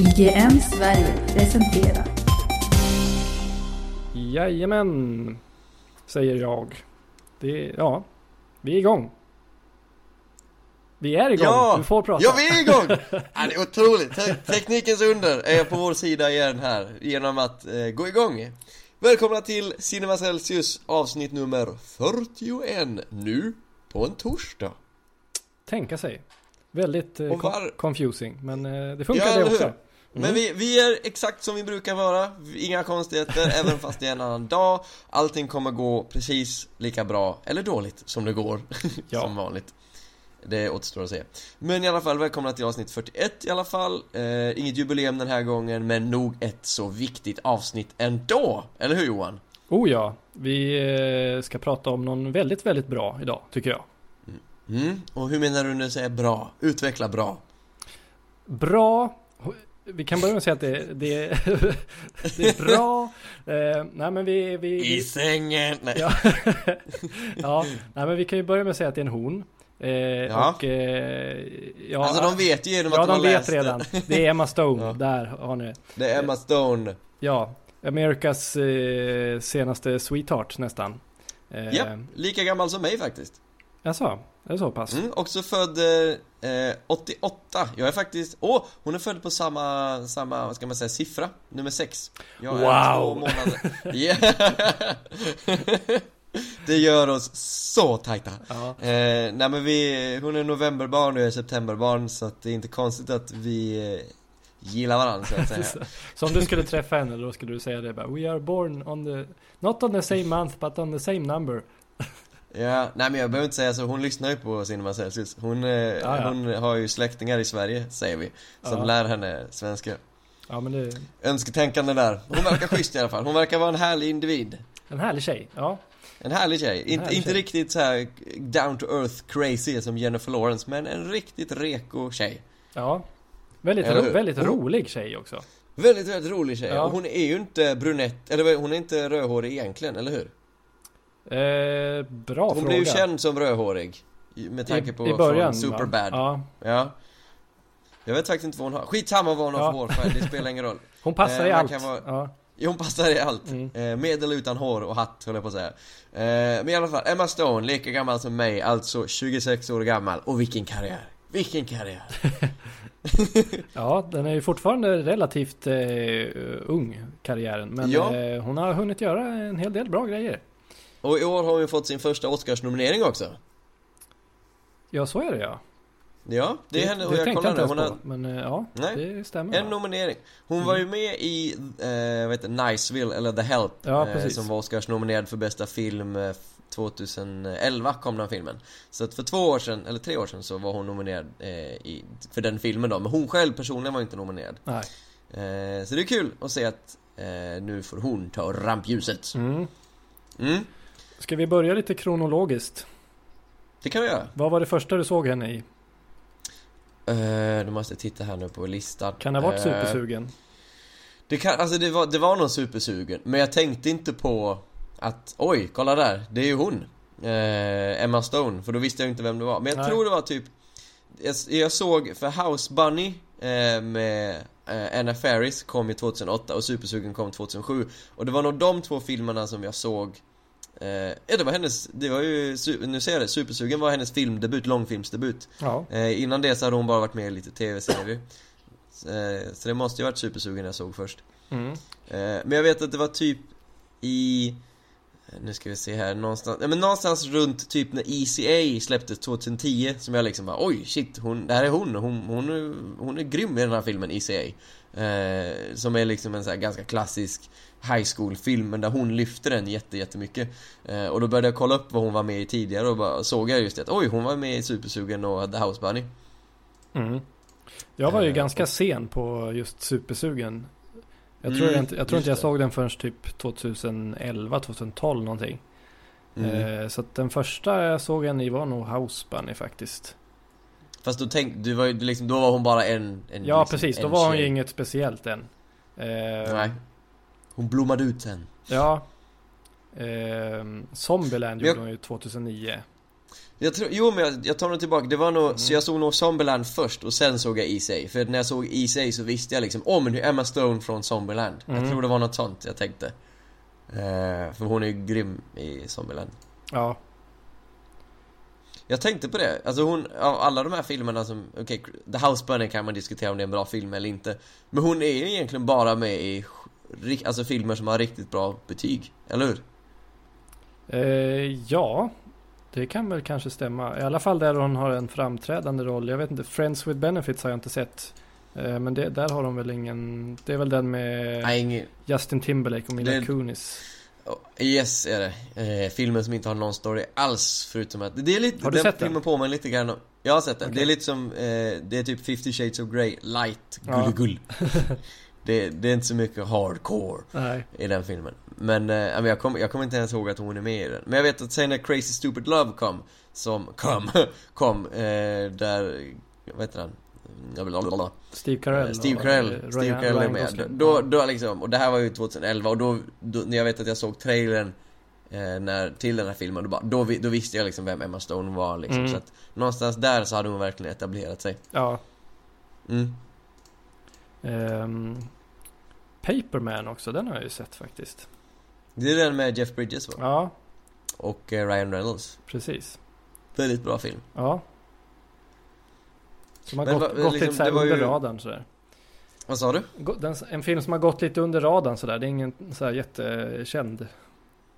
IGM Sverige presenterar Jajamän, säger jag. Det, ja, vi är igång. Vi är igång, Ja! du får prata. Ja, vi är igång! ja, det är otroligt! Te- Teknikens under är på vår sida igen här, genom att eh, gå igång Välkomna till Cinema Celsius avsnitt nummer 41 nu på en torsdag Tänka sig. Väldigt eh, Och var- con- confusing, men eh, det funkar Ja, det också. Men vi, vi är exakt som vi brukar vara, inga konstigheter, även fast det är en annan dag Allting kommer gå precis lika bra, eller dåligt, som det går, Ja. som vanligt Det återstår att se Men i alla fall, välkomna till avsnitt 41 i alla fall eh, Inget jubileum den här gången, men nog ett så viktigt avsnitt ändå! Eller hur Johan? Oh ja, vi eh, ska prata om någon väldigt, väldigt bra idag, tycker jag. Mm, och hur menar du när du säger bra? Utveckla bra Bra. Vi kan börja med att säga att det, det, det är bra. Eh, nej men vi... vi, I sängen! Nej. ja, ja, nej men vi kan ju börja med att säga att det är en hon. Eh, Ja. Och... Eh, ja, Alltså de vet ju genom Ja, att de har vet läst det. redan. Det är Emma Stone. Ja. Där har ni. Det är Emma Stone Ja, Amerikas eh, senaste sweetheart nästan. Eh, Japp, lika gammal som mig faktiskt Jaså, är det så pass? Mm, också född eh, 88. Jag är faktiskt... Åh! hon är född på samma, samma, vad ska man säga, siffra. Nummer 6. Jag är Wow. två månader... Yeah. Det gör oss så tajta. Ja. Eh, nej men vi, hon är novemberbarn och jag är septemberbarn så att det är inte konstigt att vi eh, gillar varandra så att säga. Så om du skulle träffa henne då skulle du säga det bara We are born on the Not on the same month but on the same number Ja, nej men jag behöver inte säga så, hon lyssnar ju på Cinema Celsius. Hon, eh, ja. hon har ju släktingar i Sverige, säger vi, som Ja. lär henne svenska. Ja men det Önsketänkande där. Hon verkar schysst i alla fall. Hon verkar vara en härlig individ. en härlig tjej Ja, En härlig tjej. inte, härlig inte tjej. riktigt så här down to earth crazy som Jennifer Lawrence, men en riktigt reko tjej. ja Väldigt, ro, väldigt Hon- rolig tjej också Väldigt, väldigt rolig tjej. Ja. Och hon är ju inte brunett, eller hon är inte rödhårig egentligen, eller hur? Eh, Bra Hon fråga blev ju känd som rödhårig. i- Med tanke på I, i början Superbad. Ja. Ja, Jag vet faktiskt inte vad hon har. Skitsamma vad hon har Ja. för hårfärg, det spelar ingen roll. hon passar Eh, i allt vara- ja. Jo, hon passar i allt. Mm. Eh, med eller utan hår och hatt, höll jag på att säga. Eh, men i alla fall, Emma Stone, lika gammal som mig, alltså 26 år gammal. Och vilken karriär! Vilken karriär! ja, den är ju fortfarande relativt eh, ung karriären Men Ja. eh, hon har hunnit göra en hel del bra grejer Och i år har hon ju fått sin första Oscarsnominering också. Ja, så är det ja Ja, det är henne och det jag jag nu. inte Hon på har Men eh, ja, Nej. det stämmer en nominering. Hon var ju med i, eh, vad heter det, Niceville, eller The Help. Ja, eh, som var Oscarsnominerad för bästa film eh, 2011 kom den filmen. Så att för två år sedan, eller tre år sedan så var hon nominerad eh, i, för den filmen då. Men hon själv personligen var inte nominerad. Nej Eh, så det är kul att se att eh, nu får hon ta rampljuset. mm. Mm, Ska vi börja lite kronologiskt? det kan vi göra. Vad var det första du såg henne i? Eh, då måste jag titta här nu på listan. Kan det ha varit Eh, supersugen? Det kan, alltså det var, det var någon supersugen, men jag tänkte inte på att oj, kolla där, det är ju hon. Eh, Emma Stone, för då visste jag inte vem det var. Men jag Nej. tror det var typ jag, jag såg för House Bunny eh, med Anna Faris kom ju 2008 och Supersugen kom 2007 Och det var nog de två filmerna som jag såg Ja det var hennes, det var ju, nu ser jag det, Supersugen var hennes filmdebut, långfilmsdebut Ja. Eh, innan det så hade hon bara varit med i lite tv-serier. Eh, så det måste ju varit supersugen jag såg först. Mm. Eh, men jag vet att det var typ i... Nu ska vi se här, någonstans, ja, men någonstans runt typ när ECA släpptes 2010 Som jag liksom bara oj shit, hon, det här är hon, hon, hon, är, hon är grym i den här filmen ECA eh, Som är liksom en så här ganska klassisk high school film men där hon lyfter den jätte, jättemycket eh, Och då började jag kolla upp vad hon var med i tidigare och bara såg jag just det att oj hon var med i Supersugen och The House Bunny Mm. Jag var ju Eh, ganska sen på just supersugen. Jag tror, Mm, inte, jag, tror inte jag såg den förrän typ 2011, 2012 någonting. Mm. Eh, så att den första jag såg henne i var nog House Bunny faktiskt. Fast då tänkte du var ju liksom, då var hon bara en, en Ja liksom, precis, då var hon ju inget speciellt än. Eh, Nej Hon blommade ut sen. Ja. Eh, Zombieland jag- gjorde hon ju 2009. Jag tror, jo men jag, jag tar nog tillbaka, det var nog, Mm. så jag såg nog Zombieland först och sen såg jag Easy För när jag såg Easy så visste jag liksom, åh men det är Emma Stone från Zombieland. Mm. Jag tror det var något sånt jag tänkte. Eh, För hon är ju grym i Zombieland. Ja, Jag tänkte på det, alltså hon, av alla de här filmerna som, okej, The House Bunny kan man diskutera om det är en bra film eller inte. Men hon är ju egentligen bara med i, alltså filmer som har riktigt bra betyg, eller hur? eh, ja. Det kan väl kanske stämma. I alla fall där hon har en framträdande roll. Jag vet inte, Friends with Benefits har jag inte sett. Eh, men det, där har hon väl ingen... Det är väl den med Nej, ingen, Justin Timberlake och Mila Det- Kunis. Oh, Yes är det. Eh, filmen som inte har någon story alls förutom att Det är lite, Har du den sett den? filmen på mig lite grann Jag har sett den. Okej. Det är lite som, eh, det är typ 50 shades of Grey light, Ja. det, det är inte så mycket hardcore Nej. i den filmen. Men, eh, jag kommer jag kommer inte ens ihåg att hon är med i den. Men jag vet att sen när Crazy Stupid Love kom, som kom, kom, eh, där, vad heter han? Blablabla. Steve Carell. Eh, Steve Carell, Steve Carell är med. Då, då liksom, och det här var ju 2011 och då, då när jag vet att jag såg trailern eh, när, till den här filmen, då, bara, då, då visste jag liksom vem Emma Stone var liksom. Mm. Så att någonstans där så hade hon verkligen etablerat sig. Ja. Mm. Ehm, Paperman också, den har jag ju sett faktiskt. Det är den med Jeff Bridges va? Ja, Och eh, Ryan Reynolds. precis. Väldigt bra film. Ja. Som har Men gått, va- gått liksom, lite så här det var under ju- radarn sådär. Vad sa du? Den, en film som har gått lite under radarn sådär. Det är ingen så jättekänd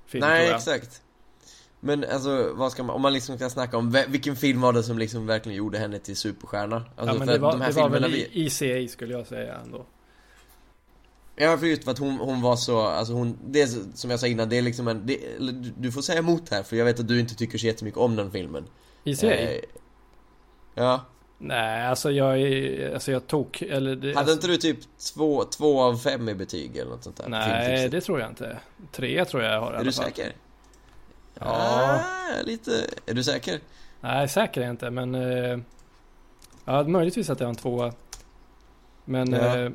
film Nej, exakt. Men alltså, vad ska man, om man liksom ska snacka om, vilken film var det som liksom verkligen gjorde henne till superstjärna? Alltså, ja, men det var, de här det var väl vi... ECA skulle jag säga ändå. Ja, för just för att hon, hon var så, alltså hon, det är som jag sa innan, det är liksom en, det, du- får säga emot här för jag vet att du inte tycker så jättemycket om den filmen. ECA? Eh, ja. Nej, alltså jag är, alltså jag tog, eller det, Hade alltså, inte du typ två, två av fem i betyg eller något sånt där? Nej, det tror jag inte. Tre tror jag har i Är alla du fall. säker? Ja. Ah, lite, är du säker? Nej, säker är jag inte, men... Eh, ja, möjligtvis att jag har en tvåa. Men... Ja. Eh,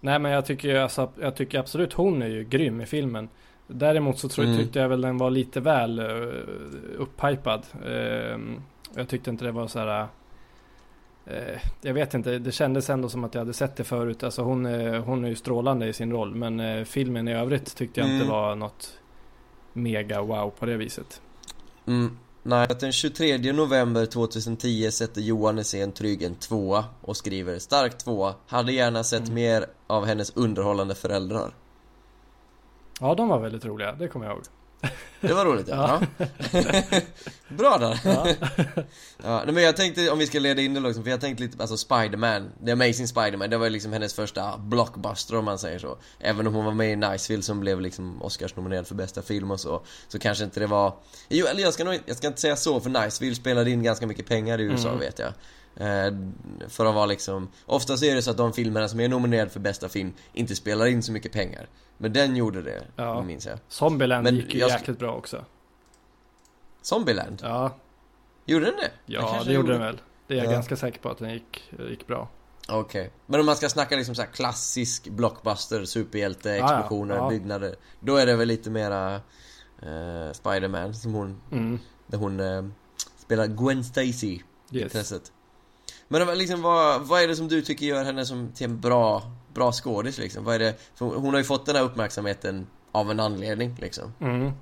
nej, men jag tycker, alltså, jag tycker absolut hon är ju grym i filmen. Däremot så tror, Mm. tyckte jag väl den var lite väl uh, upphypad. Eh, jag tyckte inte det var så här... eh, jag vet inte, det kändes ändå som att jag hade sett det förut. Alltså hon, hon är ju strålande i sin roll. Men filmen i övrigt tyckte jag inte Mm. var något mega wow på det viset. Mm. Nej, att den 23 november 2010 sätter Johan Essén Trygg en tvåa och skriver stark tvåa. Hade gärna sett Mm. mer av hennes underhållande föräldrar. Ja, de var väldigt roliga, det kommer jag ihåg. Det var roligt ja. ja. Bra där. Ja. Ja, men jag tänkte om vi ska leda in det liksom, för jag tänkte lite, alltså Spider-Man, The Amazing Spider-Man, det var liksom hennes första blockbuster om man säger så. Även om hon var med i Niceville som blev liksom Oscars-nominerad för bästa film och så, så kanske inte det var... Jo, eller jag ska nog jag ska inte säga så, för Niceville spelade in ganska mycket pengar i USA Mm. vet jag. Eh, för att vara liksom, oftast är det så att de filmerna som är nominerade för bästa film inte spelar in så mycket pengar. Men den gjorde det, Ja. minns jag. Zombieland Men gick ju jag- jäkligt bra också. Zombieland, Ja, gjorde den det? Ja det gjorde den väl. Det är jag Ja. ganska säker på att den gick, gick bra. Okej. Men om man ska snacka liksom så här klassisk blockbuster, superhjälte, explosioner, Ja. byggnader. Då är det väl lite mera eh, Spider-Man som hon, Mm. där hon eh, spelar Gwen Stacy i Yes. intresset. Men liksom, vad, vad är det som du tycker gör henne som till en bra, bra skådis liksom? Vad är det? Hon har ju fått den här uppmärksamheten av en anledning liksom. Mm.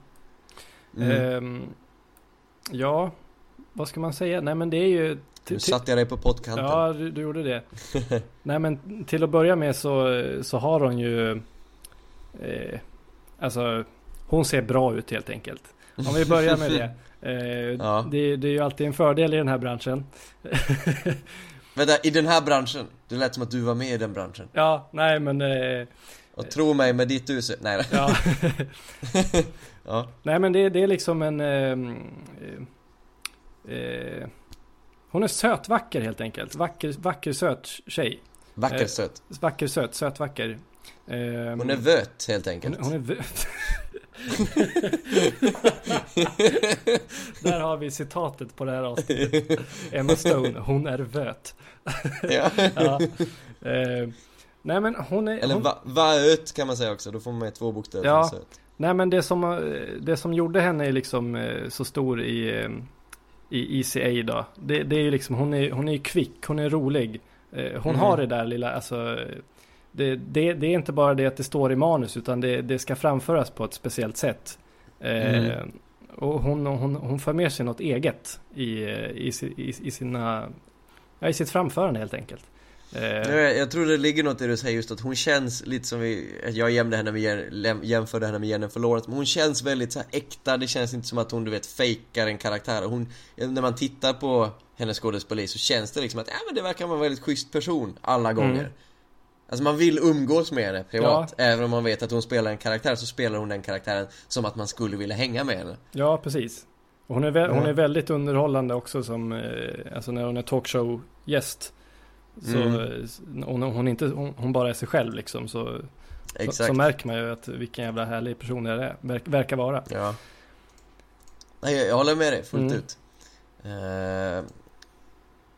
Mm. Ehm, ja, vad ska man säga? Nej men det är ju... nu satte jag dig på pottkanten. Ja, du, du gjorde det. Nej men till att börja med så, så har hon ju... Eh, alltså, hon ser bra ut helt enkelt. Om vi börjar med det. Eh, Ja. det. Det är ju alltid en fördel i den här branschen. Vänta, i den här branschen? Det lät som att du var med i den branschen. Ja, nej men... Eh, Och tro mig, med ditt hus... Nej ja. ja. nej men det, det är liksom en... ehm, Eh, eh, hon är söt, vacker helt enkelt. Vacker, vacker söt tjej. Vacker Eh, söt. Vacker, söt, söt, vacker. Ehm, Hon är vöt helt Hon, enkelt. hon är vö- Där har vi citatet på det här avsnittet. Emma Stone, hon är vöt. ja. Ja. Eh, nej men hon är... Eller hon, va, vaöt kan man säga också, då får man med två bokstäver Ja. nej men det som, eh, det som gjorde henne liksom eh, så stor i, i ECA då. Det, det är ju liksom, hon är, hon är kvick, hon är rolig. Hon Mm. har det där lilla, alltså det, det, det är inte bara det att det står i manus utan det, det ska framföras på ett speciellt sätt. Eh, Mm. Och hon, hon, hon för med sig något eget i, i, i, i sina, ja, i sitt framförande helt enkelt. Eh, Jag, jag tror det ligger något i det du säger just att hon känns lite som vi, jag jämde henne med, jämförde henne med Jennifer Lawrence Men hon känns väldigt så här äkta, det känns inte som att hon du vet fejkar en karaktär hon, När man tittar på hennes skådespeleri så känns det liksom att, ja men det verkar vara en väldigt schysst person alla gånger Mm. Alltså man vill umgås med henne privat, även om man vet att hon spelar en karaktär så spelar hon den karaktären som att man skulle vilja hänga med henne Ja, precis. Och hon, är vä- hon Ja. är väldigt underhållande också som, eh, alltså när hon är talkshow-gäst. Så, Mm. eh, hon, hon, inte, hon, hon bara är sig själv liksom. Så, så, Exakt så märker man ju att vilken jävla härlig person det är, verk, verkar vara. Ja Nej, jag, jag håller med dig fullt Mm. ut eh,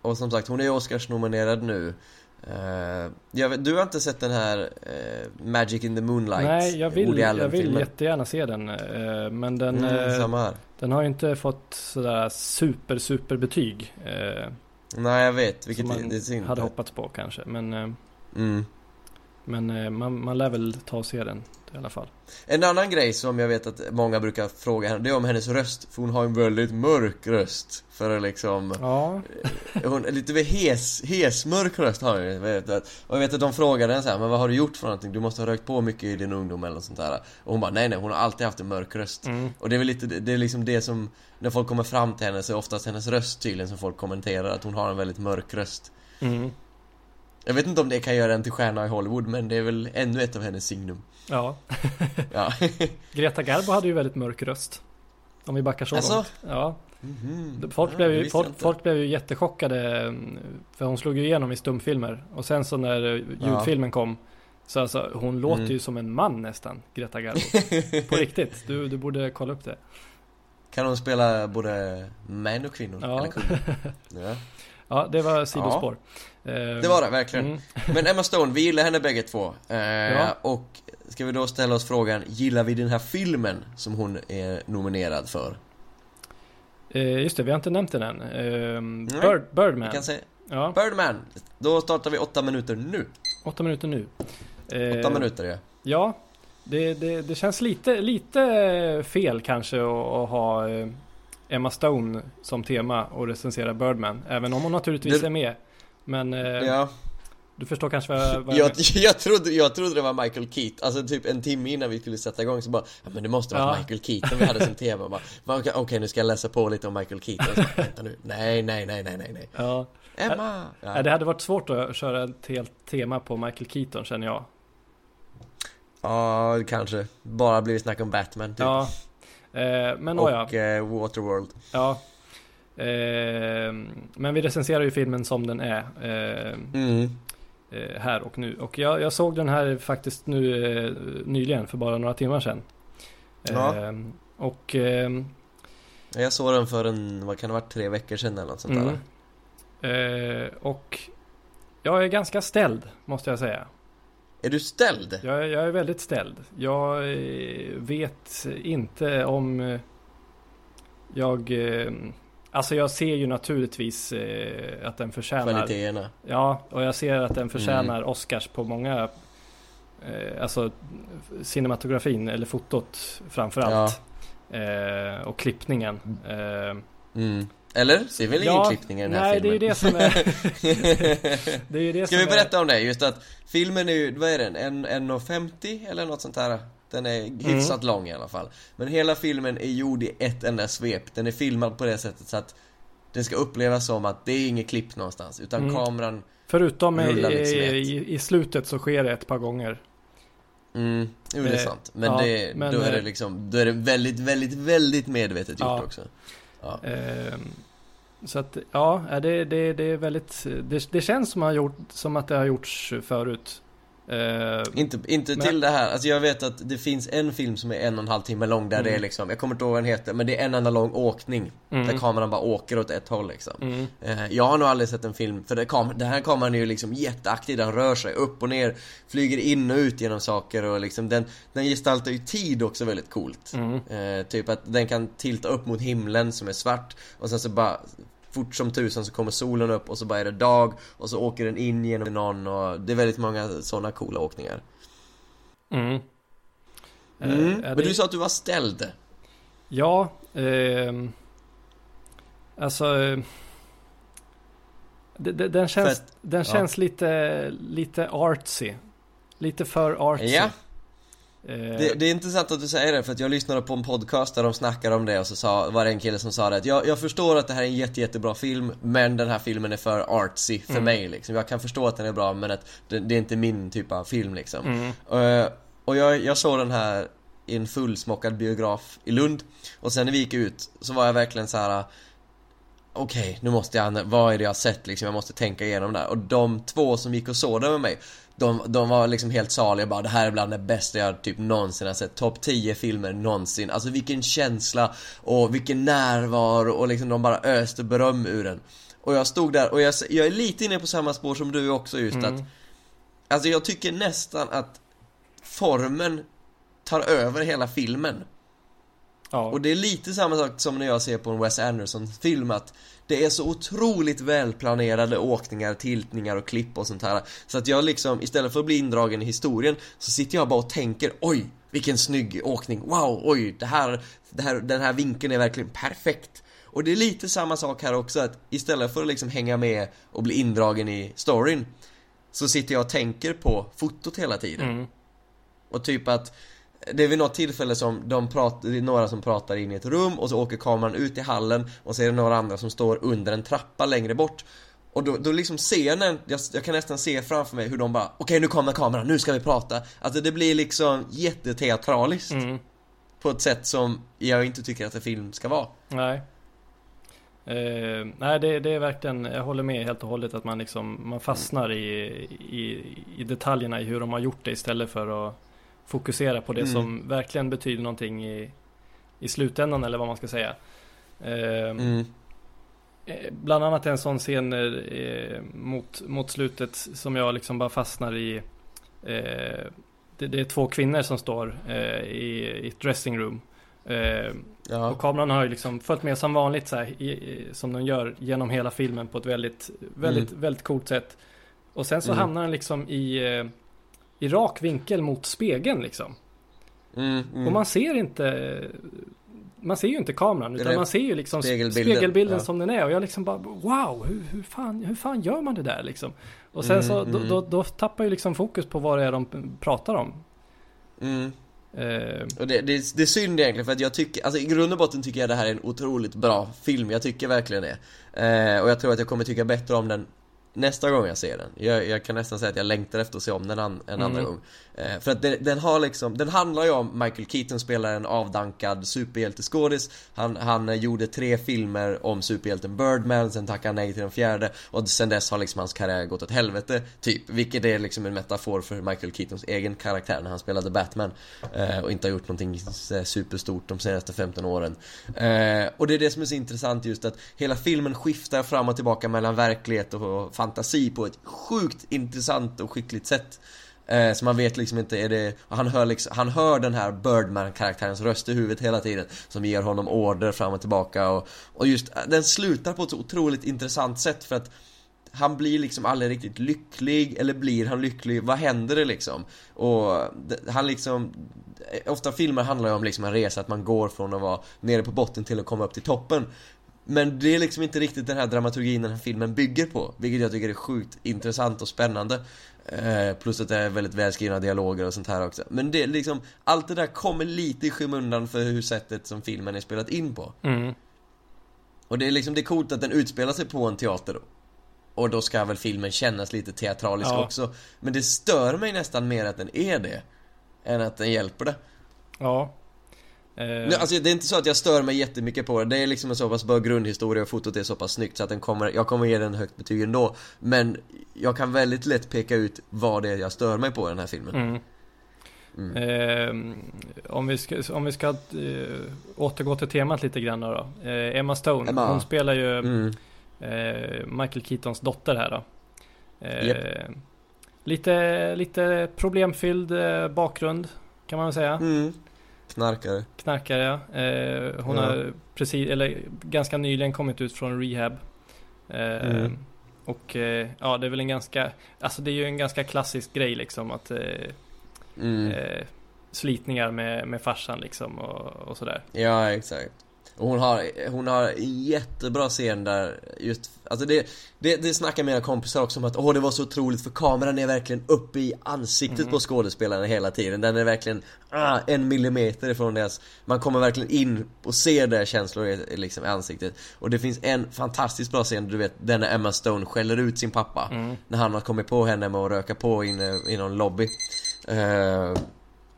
Och som sagt, hon är Oscars-nominerad nu eh, jag Du har inte sett den här eh, Magic in the Moonlight? Nej, jag vill, jag vill jättegärna se den. eh, Men den, mm, den har ju inte fått sådär super, super betyg. Nej, jag vet, vilket man det är synd hade hoppats på kanske. Men, mm. men man, man lär väl ta och se den i alla fall. En annan grej som jag vet att många brukar fråga henne, det är om hennes röst För hon har en väldigt mörk röst För att liksom Ja, Hon är lite hes, hesmörk röst har hon vet. Och jag vet att de frågade henne så här, men vad har du gjort för någonting? Du måste ha rökt på mycket i din ungdom eller något sånt där Och hon bara, nej nej, hon har alltid haft en mörk röst mm, Och det är väl lite, det är liksom det som När folk kommer fram till henne så är oftast hennes röst tydligen som folk kommenterar Att hon har en väldigt mörk röst mm, Jag vet inte om det kan göra en till stjärna i Hollywood men det är väl ännu ett av hennes signum ja. Ja Greta Garbo hade ju väldigt mörk röst. Om vi backar så Alltså? långt. Ja. Mhm. Folk, Ja, blev ju, folk, folk blev ju jättechockade. För hon slog ju igenom i stumfilmer. Och sen så när eh, ljudfilmen kom. Så alltså, hon låter Mm. ju som en man nästan, Greta Garbo. På riktigt. Du, du borde kolla upp det. Kan hon spela både män och kvinnor? Ja. Eller kvinnor? Ja. Ja, det var sidospår. Eh, Det var det, verkligen Mm. Men Emma Stone, vi gillar henne bägge två eh, Ja. Och ska vi då ställa oss frågan, gillar vi den här filmen som hon är nominerad för? Eh, just det, vi har inte nämnt den än. Bird, Birdman. kan säga Ja, Birdman! Då startar vi åtta minuter nu åtta minuter nu. Åtta minuter ja Ja, det, det, det känns lite, lite fel kanske att, att ha Emma Stone som tema och recensera Birdman. Även om hon naturligtvis Det- är med. Men eh, Ja, du förstår kanske vad, vad jag, jag, trodde, jag trodde det var Michael Keaton, alltså typ en timme innan vi skulle sätta igång så bara Ja men det måste vara Ja. Michael Keaton vi hade som tema bara, "Va, Okej okej, nu ska jag läsa på lite om Michael Keaton så, Vänta nu, nej nej nej nej nej nej Ja, Emma! ja. Det hade varit svårt att köra ett helt tema på Michael Keaton känner jag. ja kanske, bara blivit snack om Batman typ. Ja, men Och nåja. eh, Waterworld Ja. Eh, men vi recenserar ju filmen som den är. Eh, mm. eh, här och nu. Och jag, jag såg den här faktiskt nu eh, nyligen för bara några timmar sedan. Ja. Eh, och Jag såg den för en, vad kan det varit, tre veckor sedan eller något sånt mm, där eh, och jag är ganska ställd måste jag säga. Är du ställd? Jag, är- jag är väldigt ställd. Jag eh, vet inte om eh, jag eh, Alltså jag ser ju naturligtvis att den förtjänar Kvaliteterna Ja, och jag ser att den förtjänar Mm. Oscars på många Alltså cinematografin eller fotot framförallt eh, Och klippningen eh, mm. Eller? Är väl Ja, ingen klippning i den här nej, det är ju filmen? det som är Det är ju det Ska som vi är, berätta om det? Just att filmen är ju, vad är den? En- 1.50 eller något sånt där? Den är hyfsat Mm. lång i alla fall Men hela filmen är gjord i ett enda svep Den är filmad på det sättet så att Det ska upplevas som att det är inget klipp någonstans Utan Mm. kameran Förutom i, rullar liksom ett. i, i slutet så sker det ett par gånger Mm, jo det är Eh, sant Men, ja, det, men, då är det eh, liksom Då är det väldigt, väldigt, väldigt medvetet gjort Ja. också Ja, ehm, Så att ja, det, det, det är väldigt Det, det känns som, har gjort, som att det har gjorts förut. Eh, Inte, inte Men- till det här, alltså jag vet att det finns en film som är en och en halv timme lång där Mm. det är liksom, jag kommer inte ihåg vad den heter, men det är en enda lång åkning Mm. Där kameran bara åker åt ett håll liksom. Mm, eh, Jag har nog aldrig sett en film, för det kam- den här kameran är ju liksom jätteaktiv, den rör sig upp och ner Flyger in och ut genom saker och liksom den, den gestaltar ju tid också väldigt coolt. Mm, eh, Typ att den kan tilta upp mot himlen som är svart och sen så bara Fort som tusan så kommer solen upp och så bara är det dag och så åker den in genom någon och det är väldigt många sådana coola åkningar mm. Eh, Mm. Men det- du sa att du var ställd. Ja, ehm, alltså... eh, det- det- Den känns, För att- den ja. känns lite, lite artsy. Lite för artsy. Ja, det, det är intressant att du säger det för att jag lyssnade på en podcast där de snackade om det och så sa, var det en kille som sa det att jag, jag förstår att det här är en jätte, jättebra film men den här filmen är för artsy för Mm. mig liksom. Jag kan förstå att den är bra men att det, det är inte min typ av film liksom. mm, Eh, och jag, jag såg den här i en fullsmockad biograf i Lund och sen när vi gick ut så var jag verkligen så här. Okej, nu måste jag, vad är det jag har sett liksom? Jag måste tänka igenom det här. Och de två som gick och såg det med mig de, de var liksom helt saliga bara, det här är bland det bästa jag typ någonsin har sett. Topp 10 filmer någonsin. Alltså vilken känsla och vilken närvaro och liksom de bara öste beröm ur den. Och jag stod där och jag, jag är lite inne på samma spår som du också just Mm. att Alltså jag tycker nästan att formen tar över hela filmen. Ja. Och det är lite samma sak som när jag ser på en Wes Anderson-film att det är så otroligt välplanerade åkningar, tiltningar och klipp och sånt här. Så att jag liksom, istället för att bli indragen i historien, så sitter jag bara och tänker oj, vilken snygg åkning, wow, oj, det här, det här, den här vinkeln är verkligen perfekt. Och det är lite samma sak här också, att istället för att liksom hänga med och bli indragen i storyn, så sitter jag och tänker på fotot hela tiden. Mm. Och typ att det är vid något tillfälle som de pratar, det är några som pratar in i ett rum och så åker kameran ut i hallen och så är det några andra som står under en trappa längre bort. Och då, då liksom scenen, jag, jag kan nästan se framför mig hur de bara Okej nu kommer kameran, nu ska vi prata. Alltså det blir liksom jätteteatraliskt. Mm. På ett sätt som jag inte tycker att en film ska vara. Nej. Eh, nej, det, det är verkligen, jag håller med helt och hållet att man liksom, man fastnar i, i, i detaljerna i hur de har gjort det istället för att fokusera på det Mm. som verkligen betyder någonting i, i slutändan eller vad man ska säga. Eh, Mm. Eh, Bland annat en sån scen eh, mot, mot slutet som jag liksom bara fastnar i. Eh, det, det är två kvinnor som står eh, i, i ett dressing room. Eh, och Ja. kameran har ju liksom följt med som vanligt så här, i, som de gör genom hela filmen på ett väldigt, väldigt, väldigt coolt sätt. Och sen så Mm. hamnar den liksom i, eh, i rak vinkel mot spegeln liksom. Mm, mm. Och man ser inte man ser ju inte kameran utan man ser ju liksom spegelbilden, spegelbilden, ja. som den är och jag liksom bara wow hur, hur, fan, hur fan gör man det där liksom? Och sen Mm, så då, mm. då, då tappar ju liksom fokus på vad det är de pratar om. Eh, Och det, det, det är synd egentligen för att jag tycker, alltså i grund och botten tycker jag det här är en otroligt bra film, jag tycker verkligen det. Eh, och jag tror att jag kommer tycka bättre om den nästa gång jag ser den. Jag, jag kan nästan säga att jag längtar efter att se om den an, en andra Mm. gång. Eh, för att den, den har liksom, den handlar ju om Michael Keaton spelar en avdankad superhjälteskådis. Han, han eh, gjorde tre filmer om superhjälten Birdman, sen tackade han nej till den fjärde. Och sen dess har liksom hans karriär gått åt helvete, typ. Vilket är liksom en metafor för Michael Keatons egen karaktär när han spelade Batman. Eh, och inte har gjort någonting superstort de senaste 15 åren. Eh, och det är det som är så intressant just att hela filmen skiftar fram och tillbaka mellan verklighet och fantasi på ett sjukt intressant och skickligt sätt. Eh, så man vet liksom inte, är det, han hör liksom, han hör den här Birdman-karaktärens röst i huvudet hela tiden Som ger honom order fram och tillbaka och, och just, eh, den slutar på ett så otroligt intressant sätt för att han blir liksom aldrig riktigt lycklig, eller blir han lycklig? Vad händer det liksom? Och han liksom eh, Ofta filmer handlar ju om liksom en resa, att man går från att vara nere på botten till att komma upp till toppen men det är liksom inte riktigt den här dramaturgin den här filmen bygger på Vilket jag tycker är sjukt intressant och spännande eh, Plus att det är väldigt välskrivna dialoger och sånt här också Men det är liksom Allt det där kommer lite i skymundan för hur sättet som filmen är spelat in på mm, och det är liksom, det är coolt att den utspelar sig på en teater då. Och då ska väl filmen kännas lite teatralisk Ja. också. Men det stör mig nästan mer att den är det. Än att den hjälper det. ja. Eh, Nej, alltså det är inte så att jag stör mig jättemycket på det, det är liksom en så pass bra grundhistoria och fotot är så pass snyggt så att den kommer, jag kommer ge den högt betyg ändå Men jag kan väldigt lätt peka ut vad det är jag stör mig på i den här filmen mm. Mm. Eh, om vi ska, om vi ska eh, återgå till temat lite grann då. Eh, Emma Stone, Emma. hon spelar ju Mm. eh, Michael Keatons dotter här då. Eh, Japp. lite, lite problemfylld eh, bakgrund kan man väl säga. Mm. Knarkare Knarkare ja. Eh, hon Ja. har precis, eller ganska nyligen kommit ut från rehab. Eh, Mm. Och eh, ja, det är väl en ganska, alltså det är ju en ganska klassisk grej liksom att eh, mm. eh, slitningar med, med farsan liksom och, och sådär. Ja, exakt. Och hon har, hon har en jättebra scen där just, alltså det, det, det snackar mina kompisar också om att åh det var så otroligt för kameran är verkligen uppe i ansiktet Mm. på skådespelarna hela tiden. Den är verkligen ah, en millimeter ifrån deras, man kommer verkligen in och ser deras känslor i, liksom, i ansiktet. Och det finns en fantastiskt bra scen, du vet, den när Emma Stone skäller ut sin pappa. Mm. När han har kommit på henne med att röka på inne i någon lobby. Eh,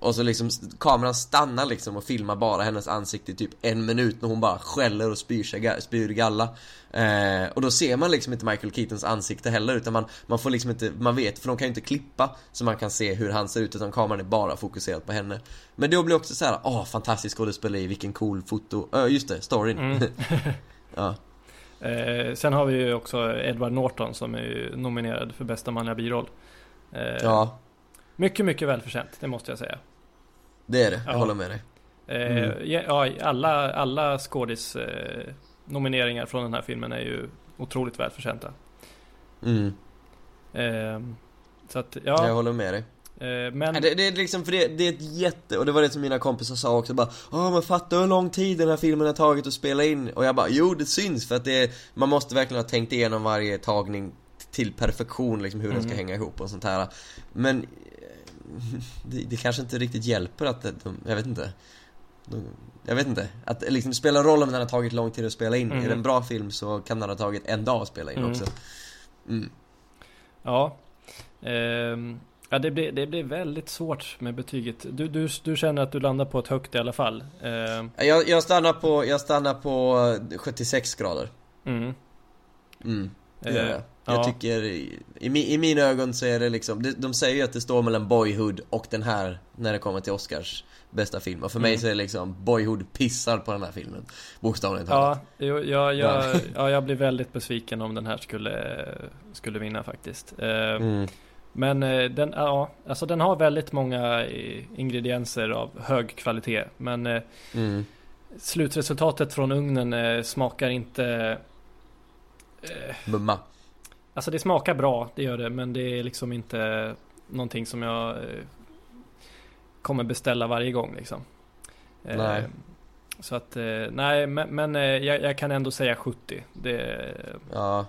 och så liksom kameran stannar liksom och filmar bara hennes ansikte i typ en minut när hon bara skäller och spyr, sig, spyr galla. Eh, och då ser man liksom inte Michael Keatons ansikte heller utan man, man får liksom inte, man vet för de kan ju inte klippa så man kan se hur han ser ut utan kameran är bara fokuserad på henne. Men då blir också så här, åh fantastisk skådespeleri, vilken cool foto, uh, just det, storyn. Mm. ja. Eh, sen har vi ju också Edward Norton som är nominerad för bästa manliga biroll. Eh, ja, Mycket, mycket välförtjänt, det måste jag säga. Det är det, jag Ja. håller med dig. Eh, Mm. ja, alla, alla skådis eh, nomineringar från den här filmen är ju otroligt välförtjänta. Mm, Eh, så att, jag ja. håller med dig. Eh, men... Det, det är liksom, för det, det är ett jätte, och det var det som mina kompisar sa också bara Åh men fatta hur lång tid den här filmen har tagit att spela in Och jag bara, jo det syns för att det är, man måste verkligen ha tänkt igenom varje tagning till perfektion liksom hur den ska Mm. hänga ihop och sånt här Men det, det kanske inte riktigt hjälper att de, jag vet inte de, jag vet inte, att det liksom spelar roll om den har tagit lång tid att spela in Mm. Är det en bra film så kan den ha tagit en dag att spela in Mm. också mm. Ja. Ehm, ja, det blir, det blir väldigt svårt med betyget. Du, du, du känner att du landar på ett högt i alla fall. Ehm, jag, jag stannar på, jag stannar på eh, 76 grader mm. Eh, jag. Jag ja. tycker, i, i, mi- i mina ögon så är det liksom, de, de säger ju att det står mellan Boyhood och den här när det kommer till Oscars bästa film. Och för mig Mm. så är det liksom, Boyhood pissar på den här filmen. Bokstavligen talat. Ja, jag, Ja. jag, ja, jag blir väldigt besviken om den här skulle, skulle vinna faktiskt. Ehm, Mm. Men eh, den, ja, alltså den har väldigt många eh, ingredienser av hög kvalitet. Men eh, Mm. slutresultatet från ugnen eh, smakar inte... Eh, Mumma. alltså det smakar bra, det gör det. Men det är liksom inte någonting som jag eh, kommer beställa varje gång liksom. Eh, Nej. Så att, nej men, men jag, jag kan ändå säga 70. Det, Ja.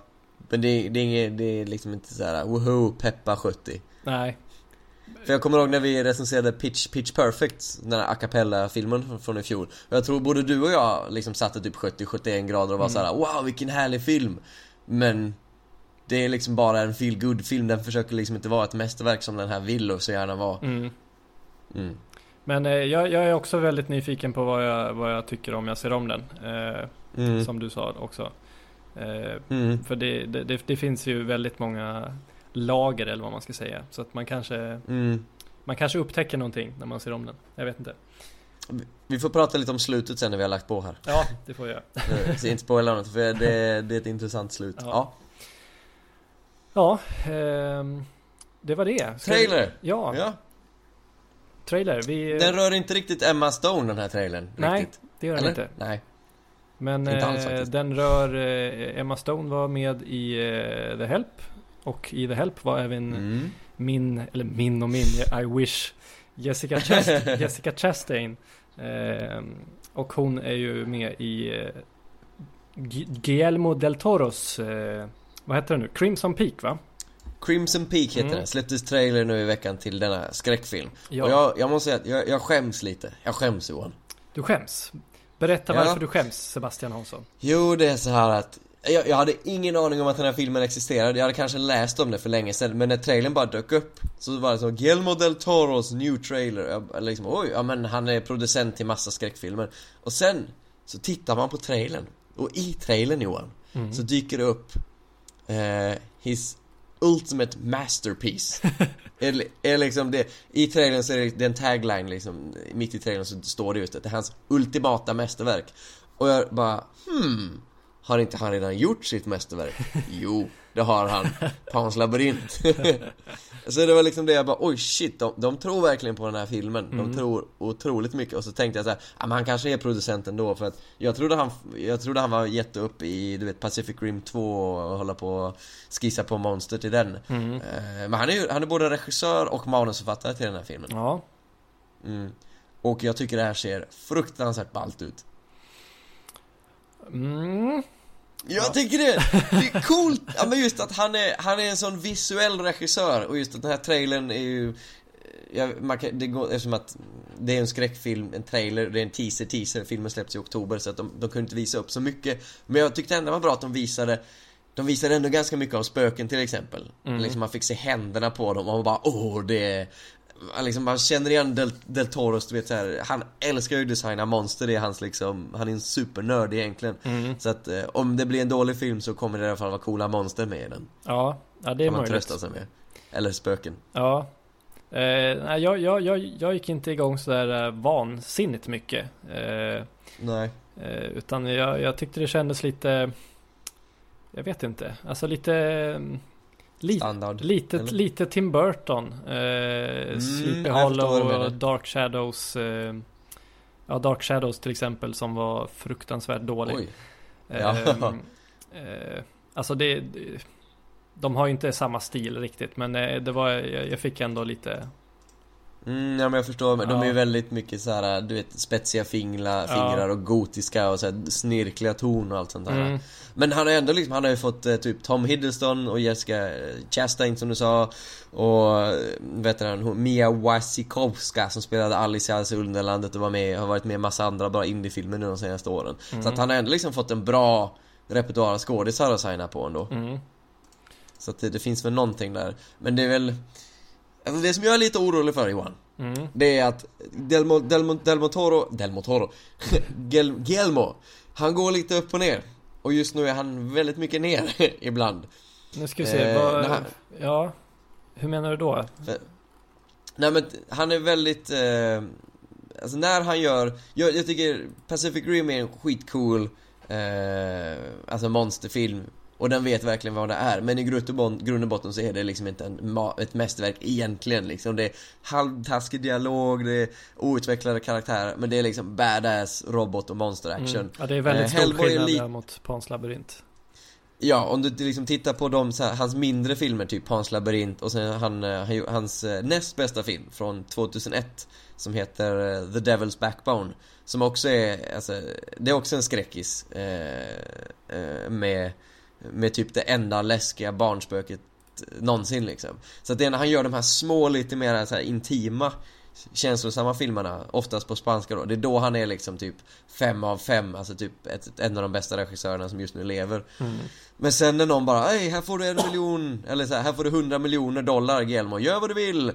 Men det, det, det är liksom inte så här: woho, peppa 70. nej. För jag kommer ihåg när vi recenserade Pitch, Pitch Perfect, den här a cappella-filmen från, i fjol. Jag tror både du och jag liksom satte typ 70-71 grader och var Mm. så här: wow vilken härlig film! Men det är liksom bara en feel good film den försöker liksom inte vara ett mästerverk som den här vill och så gärna vara. Mm. Mm. Men eh, jag, jag är också väldigt nyfiken på vad jag, vad jag tycker om jag ser om den. Eh, Mm. Som du sa också. Eh, Mm. för det, det, det, det finns ju väldigt många lager eller vad man ska säga. Så att man kanske, Mm. man kanske upptäcker någonting när man ser om den. Jag vet inte. Vi får prata lite om slutet sen när vi har lagt på här. Ja, det får jag. Eh, Så inte spoila något för det, det är ett intressant slut. Ja. Ja. Ja, ehm, det var det. Ska vi- Trailer! Ja, Ja. trailer. Vi, Den rör inte riktigt Emma Stone den här trailern. Nej, riktigt. det gör den Eller? inte. Nej. Men eh, den rör eh, Emma Stone var med i eh, The Help. Och i The Help var även Mm. min, eller min och min, I wish Jessica, Chast- Jessica Chastain. Eh, och hon är ju med i eh, Gu- Guillermo del Toros, eh, vad heter den nu? Crimson Peak va? Crimson Peak heter Mm. den, släpptes trailer nu i veckan till denna skräckfilm Ja. Och jag, jag måste säga att jag, jag skäms lite, jag skäms Johan Du skäms. Berätta Ja. varför du skäms Sebastian Hansson. Jo det är så här att Jag, jag hade ingen aning om att den här filmen existerade, jag hade kanske läst om det för länge sedan Men när trailern bara dök upp Så var det så, Guillermo del Toros new trailer. Jag, liksom, Oj, ja men han är producent till massa skräckfilmer. Och sen så tittar man på trailern. Och i trailern Johan Mm. Så dyker det upp eh, His Ultimate Masterpiece. Är, är liksom det, I trailern så är det, det är en tagline liksom Mitt i trailern så står det just att det är hans ultimata mästerverk. Och jag bara hmm Har inte han redan gjort sitt mästerverk? Jo, det har han Pans labyrint Så det var liksom det jag bara oj shit, de, de tror verkligen på den här filmen De tror otroligt mycket och så tänkte jag så här, men han kanske är producent ändå för att Jag trodde han, jag trodde han var jätteupp i, du vet Pacific Rim 2 och hålla på och skissa på monster till den Mm. Eh, Men han är ju, han är både regissör och manusförfattare till den här filmen Ja. mm. Och jag tycker det här ser fruktansvärt ballt ut Mm. Jag tycker det! Det är coolt! Ja men just att han är, han är en sån visuell regissör och just att den här trailern är ju ja, man kan, det går, eftersom att det är en skräckfilm, en trailer, det är en teaser, teaser, filmen släpps i oktober så att de, de kunde inte visa upp så mycket Men jag tyckte ändå var bra att de visade De visade ändå ganska mycket av spöken till exempel Mm. Liksom man fick se händerna på dem och man bara åh det är liksom, man känner igen Del, Del Toros, du vet så här, Han älskar ju att designa monster, det är hans liksom Han är en supernörd egentligen Mm. Så att eh, om det blir en dålig film så kommer det i alla fall vara coola monster med i den Ja, ja det är Kan man möjligt. trösta sig med Eller spöken Ja. Eh, nej, jag, jag, jag, jag gick inte igång sådär eh, vansinnigt mycket. Eh, Nej eh, utan jag, jag tyckte det kändes lite... Jag vet inte. Alltså lite... Standard lite, lite Tim Burton. Eh, Sleepy vad du Hollow och Dark Shadows. Eh, ja, Dark Shadows till exempel som var fruktansvärt dålig. Eh, Ja. eh, alltså det. De har ju inte samma stil riktigt men eh, det var, jag, jag fick ändå lite Mm, ja men jag förstår, men de Ja. är ju väldigt mycket så här, du vet, spetsiga fingla, Ja. fingrar och gotiska och så här, snirkliga ton och allt sånt där Mm. Men han har ändå liksom, han har ju fått eh, typ Tom Hiddleston och Jessica eh, Chastain som du sa Och, eh, vet du Mia Wasikowska som spelade Alice i Alice i Underlandet och var med, har varit med i massa andra bra indiefilmer nu de senaste åren Mm. Så att han har ändå liksom fått en bra repertoar av skådisar att signa på ändå Mm. Så att det, det finns väl någonting där Men det är väl Alltså det som jag är lite orolig för Johan Mm. Det är att Delmo, Delmo, Delmo Toro, Delmo Toro Gel, Gelmo Han går lite upp och ner Och just nu är han väldigt mycket ner ibland Nu ska vi se, Eh, vad, han- ja Hur menar du då? Nej men han är väldigt eh, Alltså när han gör jag, jag tycker Pacific Rim är en skitcool eh, Alltså monsterfilm Och den vet verkligen vad det är. Men i grund och, botten så är det liksom inte en, ett mästerverk egentligen liksom. Det är halvtaskig dialog, det är outvecklade karaktärer Men det är liksom badass robot och monster action. Mm. Ja det är väldigt Eh, stor Hellboy skillnad li- där mot Pans labyrint. Ja, om du liksom tittar på de, här, hans mindre filmer, typ Hans labyrint och sen han, eh, hans eh, näst bästa film från 2001 Som heter eh, The Devil's Backbone Som också är, alltså, det är också en skräckis eh, eh, med, med typ det enda läskiga barnspöket någonsin liksom. Så att det är när han gör de här små, lite mer så här intima känslosamma filmerna, oftast på spanska då Det är då han är liksom typ fem av fem, alltså typ ett, en av de bästa regissörerna som just nu lever. Mm. men sen när någon bara Hej, här får du en miljon Eller så här, här får du hundra miljoner dollar Guillermo, gör vad du vill.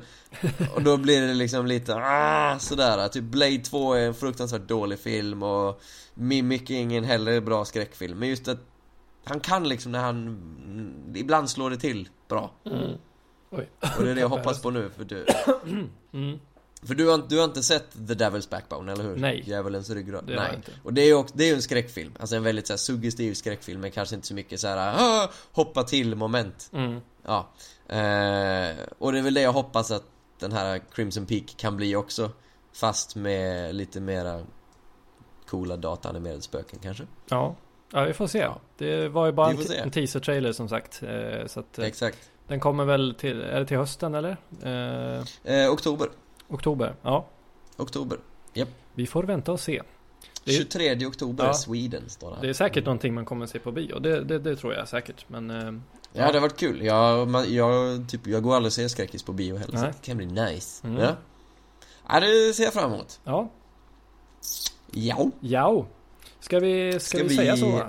Och då blir det liksom lite ah, sådär. Typ Blade 2 är en fruktansvärt dålig film och Mimic är ingen heller bra skräckfilm. Men just att Han kan liksom när han Ibland slår det till bra Mm. Och det är det jag hoppas på nu för du Mm. För du har, du har inte sett The Devil's Backbone, eller hur? Nej. Djävulens ryggrad Det Nej inte. Och det är ju också, det är ju en skräckfilm Alltså en väldigt så här, suggestiv skräckfilm Men kanske inte så mycket så här Hoppa till moment Mm. Ja, eh, och det är väl det jag hoppas att den här Crimson Peak kan bli också Fast med lite mera coola dataanimerade spöken kanske Ja. Ja, vi får se. Ja. Det var ju bara en, en teaser-trailer som sagt. Eh, så att, eh, Exakt den kommer väl till, är det till hösten eller? Eh, eh, Oktober, oktober? Ja. oktober Vi får vänta och se. Är- 23 oktober, Ja. Sweden står det här Det är säkert någonting man kommer se på bio. Det, det, det tror jag säkert. Men eh, Ja, det har varit kul. Jag, man, jag, typ, jag går aldrig och ser skräckis på bio heller, så det kan bli nice. Mm. Ja. ja, det ser jag fram emot. ja. Ja. Ja. Ska vi, ska Ska vi, vi- säga så?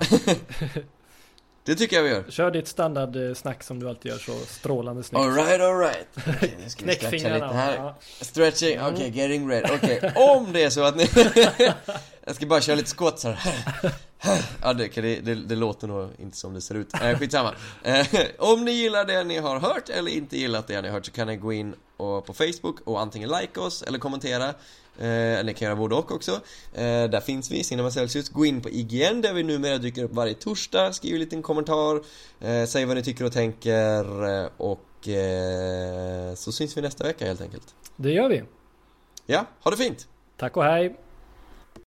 Det tycker jag vi gör. Kör ditt standardsnack som du alltid gör så strålande snyggt. Alright, alright. Okay, Knäck fingrarna. här. Ja. Stretching, Mm. okej, getting ready. Okej, om det är så att ni... jag ska bara köra lite squats här. ja, det, det, det, det låter nog inte som det ser ut. Eh, skitsamma. Eh, om ni gillar det ni har hört eller inte gillat det ni har hört så kan ni gå in och, på Facebook och antingen like oss eller kommentera. Eh, ni kan göra både och också. Eh, där finns vi, Cinema Celsius. Gå in på IGN där vi numera dyker upp varje torsdag. Skriv en liten kommentar. Eh, säg vad ni tycker och tänker. eh, Och eh, så syns vi nästa vecka helt enkelt. Det gör vi. Ja, ha det fint! Tack och hej.